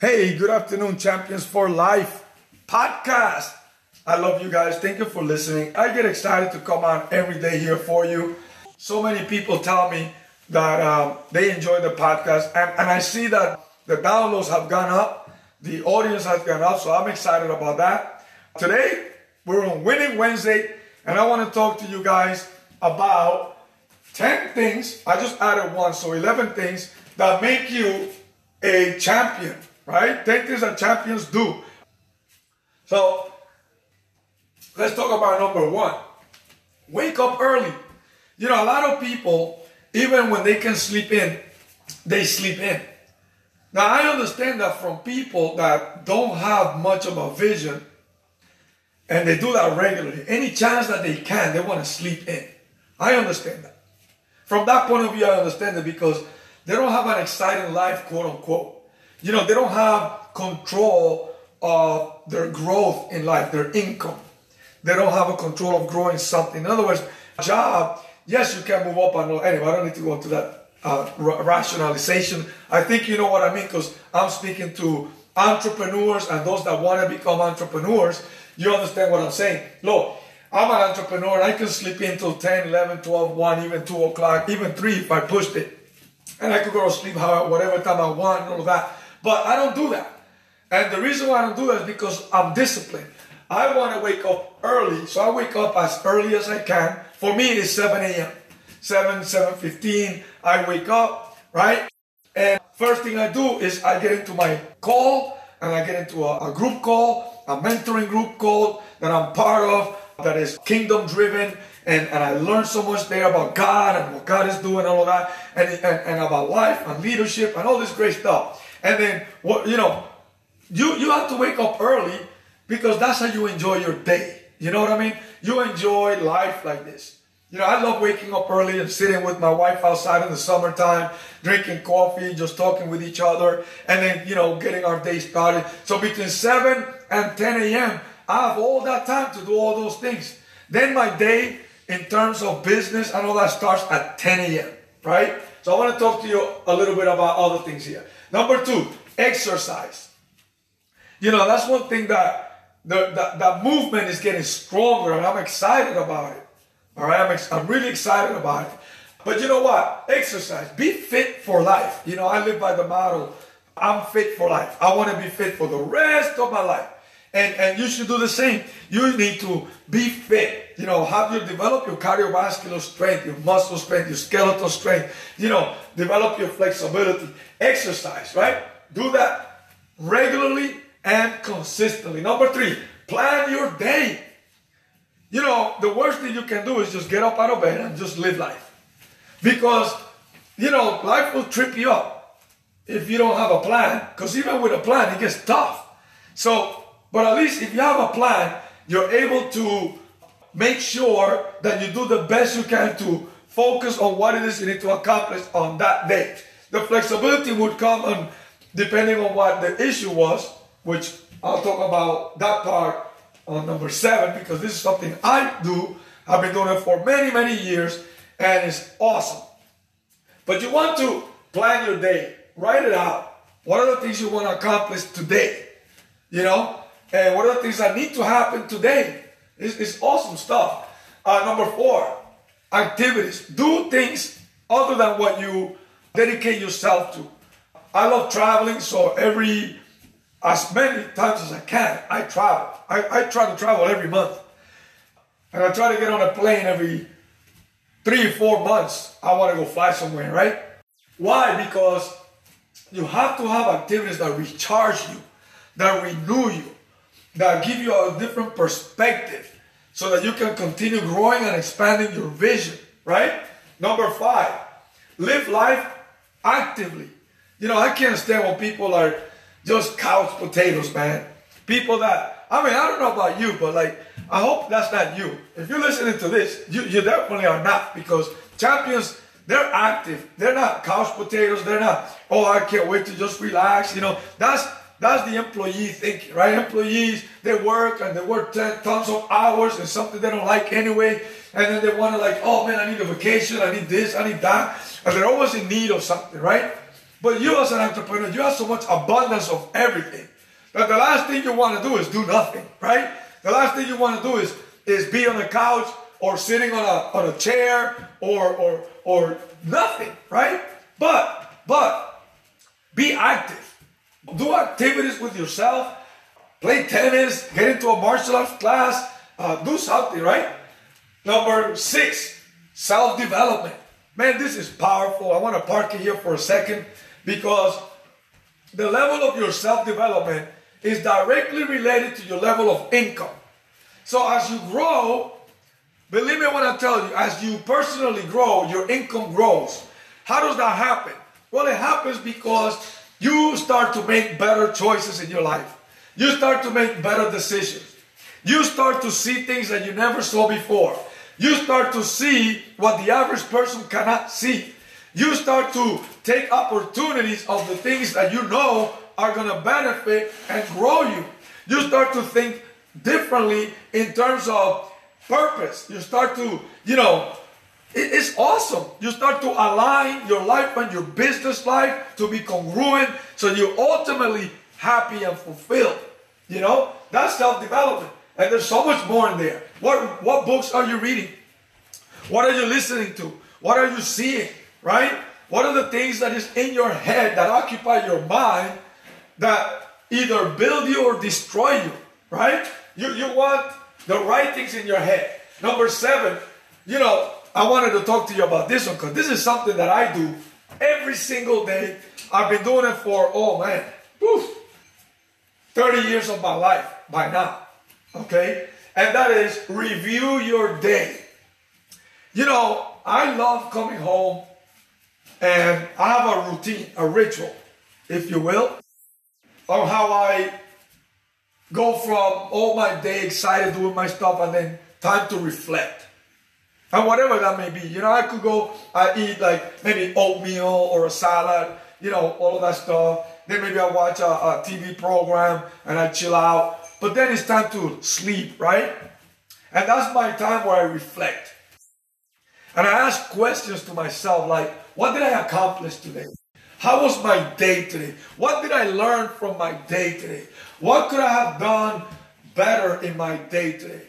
Hey, good afternoon, Champions for Life podcast. I love you guys. Thank you for listening. I get excited to come on every day here for you. So many people tell me that um, they enjoy the podcast, and, and I see that the downloads have gone up, the audience has gone up, so I'm excited about that. Today, we're on Winning Wednesday, and I want to talk to you guys about 10 things. I just added one, so 11 things that make you a champion right? Take things that champions do. So let's talk about number one. Wake up early. You know, a lot of people, even when they can sleep in, they sleep in. Now, I understand that from people that don't have much of a vision and they do that regularly. Any chance that they can, they want to sleep in. I understand that. From that point of view, I understand it because they don't have an exciting life, quote unquote. You know, they don't have control of their growth in life, their income. They don't have a control of growing something. In other words, job, yes, you can move up and anyway, I don't need to go into that uh, rationalization. I think you know what I mean because I'm speaking to entrepreneurs and those that want to become entrepreneurs. You understand what I'm saying? Look, I'm an entrepreneur and I can sleep until 10, 11, 12, 1, even 2 o'clock, even 3 if I pushed it. And I could go to sleep however, whatever time I want and all that. But I don't do that. And the reason why I don't do that is because I'm disciplined. I want to wake up early, so I wake up as early as I can. For me, it is 7 a.m. 7, 7.15, I wake up, right? And first thing I do is I get into my call, and I get into a, a group call, a mentoring group call that I'm part of, that is kingdom driven, and, and I learn so much there about God and what God is doing and all that, and, and, and about life and leadership and all this great stuff. And then what you know, you you have to wake up early because that's how you enjoy your day. You know what I mean? You enjoy life like this. You know, I love waking up early and sitting with my wife outside in the summertime, drinking coffee, just talking with each other, and then, you know, getting our day started. So between 7 and 10 a.m., I have all that time to do all those things. Then my day, in terms of business and all that, starts at 10 a.m., right? So I want to talk to you a little bit about other things here. Number two, exercise. You know, that's one thing that the, the, the movement is getting stronger and I'm excited about it. All right, I'm, ex- I'm really excited about it. But you know what? Exercise. Be fit for life. You know, I live by the motto, I'm fit for life. I want to be fit for the rest of my life. And, and you should do the same. You need to be fit. You know, have you develop your cardiovascular strength, your muscle strength, your skeletal strength. You know, develop your flexibility. Exercise, right? Do that regularly and consistently. Number three, plan your day. You know, the worst thing you can do is just get up out of bed and just live life. Because, you know, life will trip you up if you don't have a plan. Because even with a plan, it gets tough. So but at least if you have a plan, you're able to make sure that you do the best you can to focus on what it is you need to accomplish on that day. The flexibility would come on depending on what the issue was, which I'll talk about that part on number seven because this is something I do. I've been doing it for many, many years and it's awesome. But you want to plan your day, write it out. What are the things you want to accomplish today? You know, and what are the things that need to happen today? It's, it's awesome stuff. Uh, number four, activities. Do things other than what you dedicate yourself to. I love traveling, so every, as many times as I can, I travel. I, I try to travel every month. And I try to get on a plane every three or four months. I want to go fly somewhere, right? Why? Because you have to have activities that recharge you, that renew you, that give you a different perspective so that you can continue growing and expanding your vision, right? Number five, live life actively. You know, I can't stand when people are just couch potatoes, man. People that, I mean, I don't know about you, but like, I hope that's not you. If you're listening to this, you, you definitely are not because champions, they're active. They're not couch potatoes. They're not, oh, I can't wait to just relax. You know, that's that's the employee thinking, right? Employees, they work and they work tons of hours and something they don't like anyway. And then they want to like, oh man, I need a vacation. I need this. I need that. And they're always in need of something, right? But you as an entrepreneur, you have so much abundance of everything that the last thing you want to do is do nothing, right? The last thing you want to do is is be on the couch or sitting on a on a chair or or or nothing, right? But but be active. Do activities with yourself. Play tennis. Get into a martial arts class. Uh, do something, right? Number six, self development. Man, this is powerful. I want to park it here for a second because the level of your self development is directly related to your level of income. So as you grow, believe me when I tell you, as you personally grow, your income grows. How does that happen? Well, it happens because you start to make better choices in your life. You start to make better decisions. You start to see things that you never saw before. You start to see what the average person cannot see. You start to take opportunities of the things that you know are going to benefit and grow you. You start to think differently in terms of purpose. You start to, you know, it's awesome. You start to align your life and your business life to be congruent so you're ultimately happy and fulfilled. You know, that's self development. And there's so much more in there. What, what books are you reading? What are you listening to? What are you seeing? Right? What are the things that is in your head that occupy your mind that either build you or destroy you? Right? You, you want the right things in your head. Number seven, you know, I wanted to talk to you about this one because this is something that I do every single day. I've been doing it for, oh man, 30 years of my life by now. Okay? And that is review your day. You know, I love coming home and I have a routine, a ritual, if you will, of how I go from all my day excited doing my stuff and then time to reflect. And whatever that may be. You know, I could go, I eat like maybe oatmeal or a salad, you know, all of that stuff. Then maybe I watch a, a TV program and I chill out. But then it's time to sleep, right? And that's my time where I reflect. And I ask questions to myself like, what did I accomplish today? How was my day today? What did I learn from my day today? What could I have done better in my day today?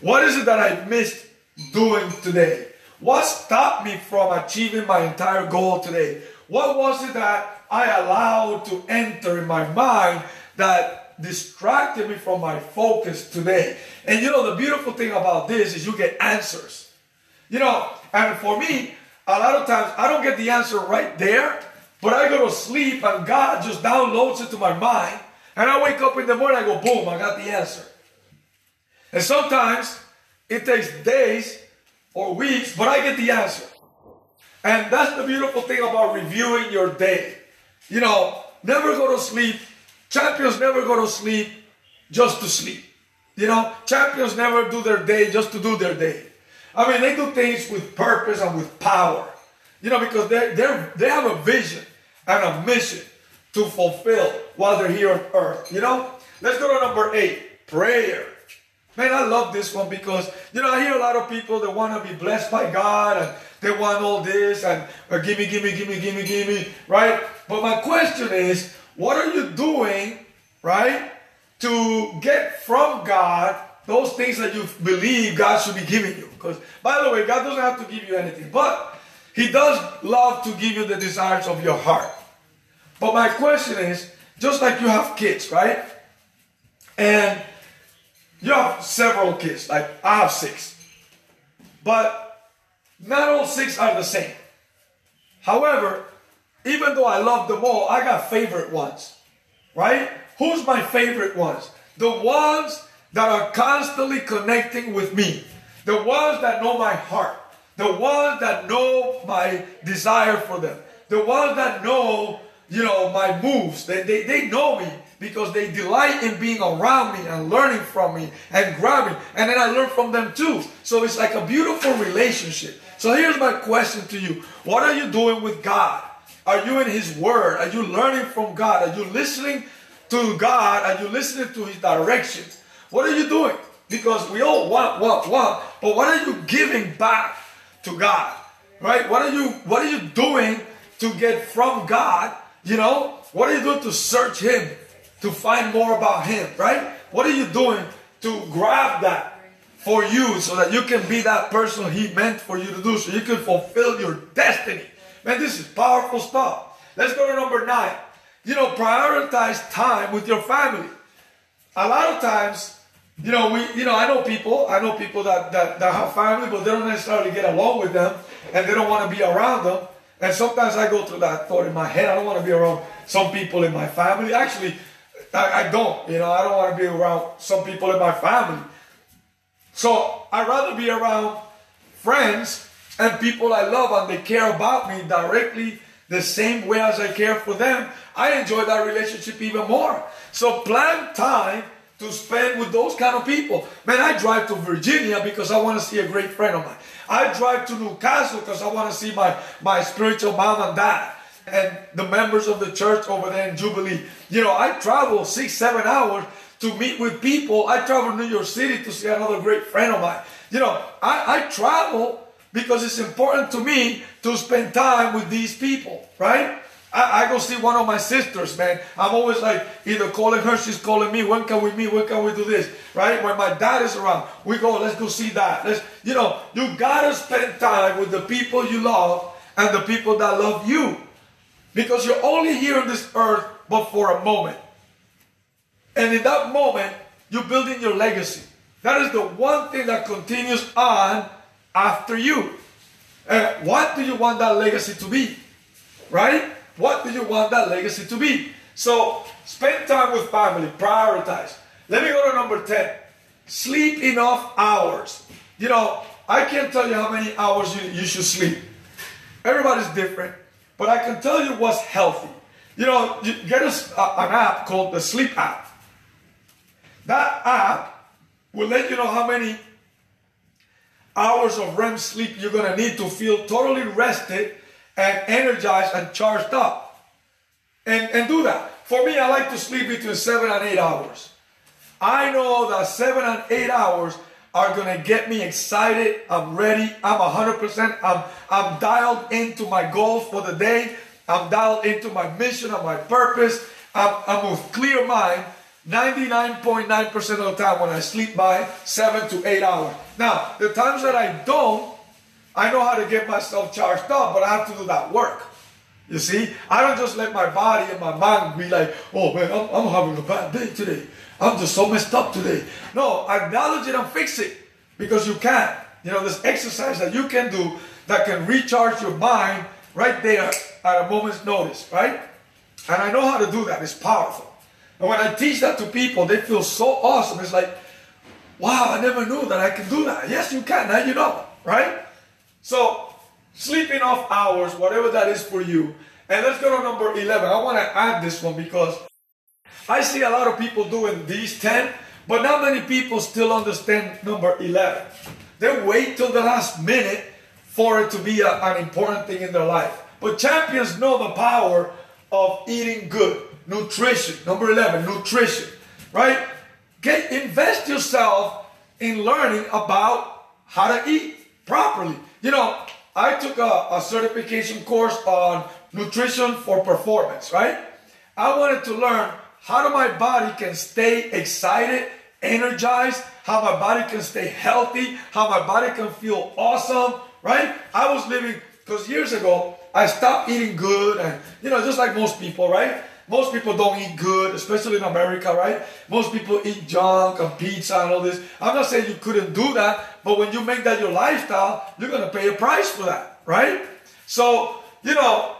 What is it that I missed doing today? What stopped me from achieving my entire goal today? What was it that I allowed to enter in my mind that distracted me from my focus today? And you know, the beautiful thing about this is you get answers. You know, and for me, a lot of times I don't get the answer right there, but I go to sleep and God just downloads it to my mind. And I wake up in the morning, I go, boom, I got the answer. And sometimes it takes days or weeks, but I get the answer. And that's the beautiful thing about reviewing your day. You know, never go to sleep. Champions never go to sleep just to sleep. You know, champions never do their day just to do their day. I mean, they do things with purpose and with power. You know, because they they they have a vision and a mission to fulfill while they're here on earth. You know? Let's go to number eight prayer. Man, I love this one because, you know, I hear a lot of people that want to be blessed by God and they want all this and uh, gimme, gimme, gimme, gimme, gimme, right? But my question is, what are you doing, right, to get from God those things that you believe God should be giving you? Because, by the way, God doesn't have to give you anything, but He does love to give you the desires of your heart. But my question is, just like you have kids, right? And you have several kids, like I have six. But not all six are the same. However, even though I love them all, I got favorite ones, right? Who's my favorite ones? The ones that are constantly connecting with me, the ones that know my heart, the ones that know my desire for them, the ones that know you know, my moves. They, they, they know me because they delight in being around me and learning from me and grabbing. And then I learn from them too. So it's like a beautiful relationship. So here's my question to you What are you doing with God? Are you in His Word? Are you learning from God? Are you listening to God? Are you listening to His directions? What are you doing? Because we all want, want, want. But what are you giving back to God? Right? What are you what are you doing to get from God You know, what are you doing to search Him, to find more about Him, right? What are you doing to grab that for you so that you can be that person He meant for you to do, so you can fulfill your destiny? Man, this is powerful stuff. Let's go to number nine. You know, prioritize time with your family. A lot of times, you know, we, you know, I know people, I know people that, that, that have family, but they don't necessarily get along with them and they don't want to be around them. And sometimes I go through that thought in my head. I don't want to be around some people in my family. Actually, I, I don't. You know, I don't want to be around some people in my family. So I'd rather be around friends and people I love and they care about me directly the same way as I care for them. I enjoy that relationship even more. So plan time to spend with those kind of people. Man, I drive to Virginia because I want to see a great friend of mine. I drive to Newcastle because I want to see my, my spiritual mom and dad and the members of the church over there in Jubilee. You know, I travel six, seven hours to meet with people. I travel to New York City to see another great friend of mine. You know, I, I travel because it's important to me to spend time with these people, right? I, I, go see one of my sisters, man. I'm always like either calling her, she's calling me. When can we meet? When can we do this? Right? When my dad is around, we go, let's go see that. Let's, you know, you gotta spend time with the people you love and the people that love you. Because you're only here on this earth but for a moment. And in that moment, you're building your legacy. That is the one thing that continues on after you. And what do you want that legacy to be? Right? What do you want that legacy to be? So spend time with family, prioritize. Let me go to number 10. Sleep enough hours. You know, I can't tell you how many hours you, you should sleep. Everybody's different, but I can tell you what's healthy. You know, you get a, an app called the Sleep app. That app will let you know how many hours of REM sleep you're to need to feel totally rested and energized and charged up. And, and do that. For me, I like to sleep between seven and eight hours. I know that seven and eight hours are gonna get me excited. I'm ready. I'm 100%. I'm, I'm dialed into my goals for the day. I'm dialed into my mission and my purpose. I'm, I'm with clear mind 99.9% of the time when I sleep by seven to eight hours. Now, the times that I don't, I know how to get myself charged up, but I have to do that work. You see, I don't just let my body and my mind be like, oh man, I'm, I'm having a bad day today. I'm just so messed up today. No, acknowledge it and fix it because you can. You know, this exercise that you can do that can recharge your mind right there at a moment's notice, right? And I know how to do that. It's powerful. And when I teach that to people, they feel so awesome. It's like, wow, I never knew that I can do that. Yes, you can. Now you know, right? So, sleeping off hours, whatever that is for you. And let's go to number 11. I want to add this one because I see a lot of people doing these 10, but not many people still understand number 11. They wait till the last minute for it to be a, an important thing in their life. But champions know the power of eating good, nutrition. Number 11, nutrition, right? Get invest yourself in learning about how to eat properly. You know, I took a, a certification course on nutrition for performance, right? I wanted to learn how my body can stay excited, energized, how my body can stay healthy, how my body can feel awesome, right? I was living, because years ago, I stopped eating good, and you know, just like most people, right? Most people don't eat good, especially in America, right? Most people eat junk and pizza and all this. I'm not saying you couldn't do that, but when you make that your lifestyle, you're gonna pay a price for that, right? So, you know,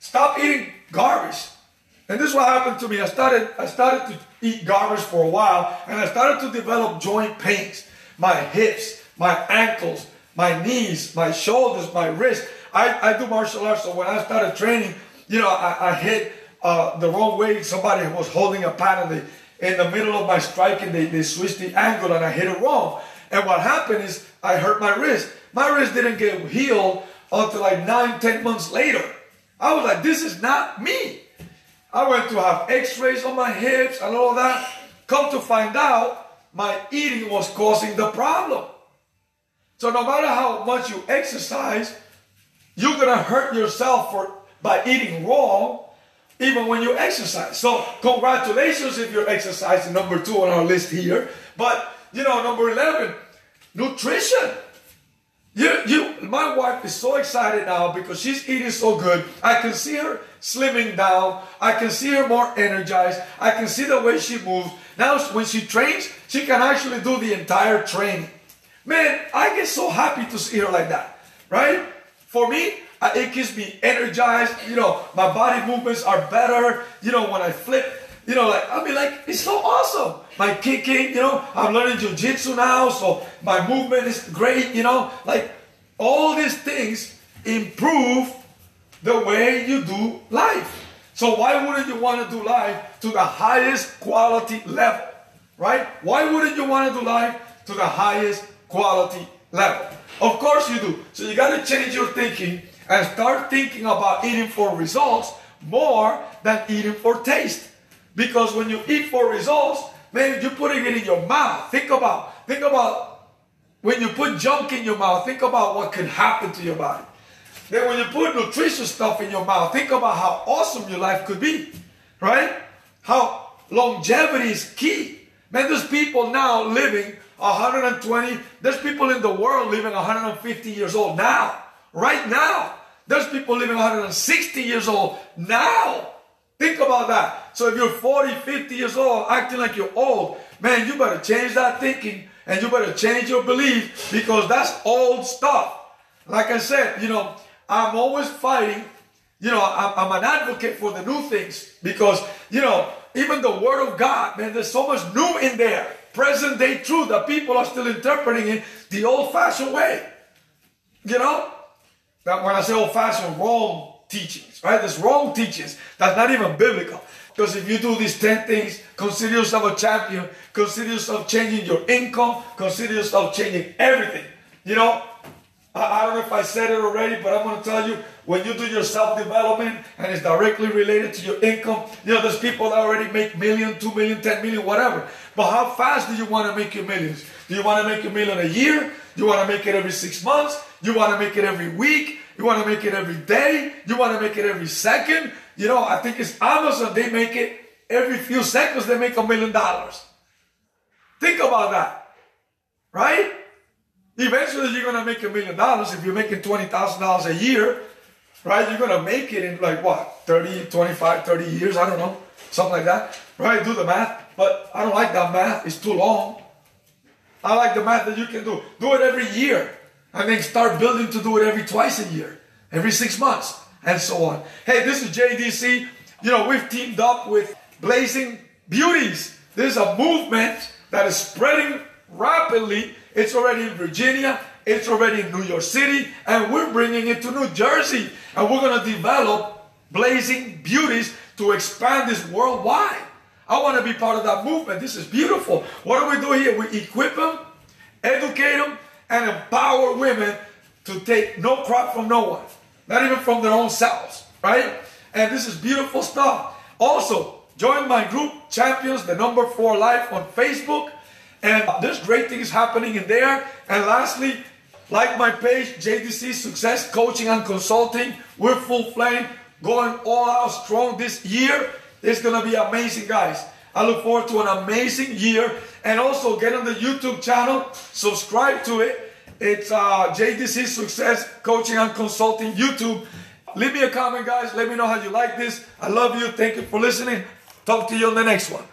stop eating garbage. And this is what happened to me. I started, I started to eat garbage for a while, and I started to develop joint pains. My hips, my ankles, my knees, my shoulders, my wrists. I, I do martial arts, so when I started training, you know, I, I hit uh, the wrong way. Somebody was holding a pad and they, in the middle of my striking, they, they switched the angle and I hit it wrong. And what happened is I hurt my wrist. My wrist didn't get healed until like nine, ten months later. I was like, this is not me. I went to have x-rays on my hips and all that. Come to find out, my eating was causing the problem. So no matter how much you exercise, you're gonna hurt yourself for by eating wrong even when you exercise. So congratulations if you're exercising, number two on our list here. But you know, number 11, nutrition. You, you, my wife is so excited now because she's eating so good. I can see her slimming down. I can see her more energized. I can see the way she moves. Now, when she trains, she can actually do the entire training. Man, I get so happy to see her like that, right? For me, it keeps me energized. You know, my body movements are better. You know, when I flip, you know, like I mean, like it's so awesome. My kicking, you know, I'm learning jujitsu now, so my movement is great. You know, like all these things improve the way you do life. So why wouldn't you want to do life to the highest quality level, right? Why wouldn't you want to do life to the highest quality level? Of course you do. So you got to change your thinking and start thinking about eating for results more than eating for taste. Because when you eat for results, man, you're putting it in your mouth. Think about, think about when you put junk in your mouth, think about what could happen to your body. Then when you put nutritious stuff in your mouth, think about how awesome your life could be. Right? How longevity is key. Man, there's people now living 120. There's people in the world living 150 years old now. Right now. There's people living 160 years old now. Think about that. So if you're 40, 50 years old, acting like you're old, man, you better change that thinking and you better change your belief because that's old stuff. Like I said, you know, I'm always fighting. You know, I'm, an advocate for the new things because, you know, even the Word of God, man, there's so much new in there. Present day truth that people are still interpreting it the old fashioned way. You know? That when I say old fashioned, wrong teachings, right? There's wrong teachings. That's not even biblical. Because if you do these 10 things, consider yourself a champion, consider yourself changing your income, consider yourself changing everything. You know, I, I don't know if I said it already, but I'm going to tell you when you do your self development and it's directly related to your income, you know, there's people that already make million, two million, ten million, whatever. But how fast do you want to make your millions? Do you want to make a million a year? Do you want to make it every six months? You want to make it every week? You want to make it every day. You want to make it every second. You know, I think it's Amazon. They make it every few seconds. They make a million dollars. Think about that, right? Eventually, you're gonna make a million dollars if you're making twenty thousand dollars a year, right? You're gonna make it in like what, 30, 25, 30 years? I don't know, something like that, right? Do the math. But I don't like that math. It's too long. I like the math that you can do. Do it every year. And then start building to do it every twice a year, every six months, and so on. Hey, this is JDC. You know, we've teamed up with Blazing Beauties. There's a movement that is spreading rapidly. It's already in Virginia, it's already in New York City, and we're bringing it to New Jersey. And we're going to develop Blazing Beauties to expand this worldwide. I want to be part of that movement. This is beautiful. What do we do here? We equip them, educate them, and empower women to take no crap from no one, not even from their own selves, right? And this is beautiful stuff. Also, join my group, Champions, the number four life on Facebook. And there's great things happening in there. And lastly, like my page, JDC Success Coaching and Consulting. We're full flame, going all out strong this year. It's going to be amazing, guys. I look forward to an amazing year. And also get on the YouTube channel, subscribe to it. It's uh, JDC Success Coaching and Consulting YouTube. Leave me a comment, guys. Let me know how you like this. I love you. Thank you for listening. Talk to you on the next one.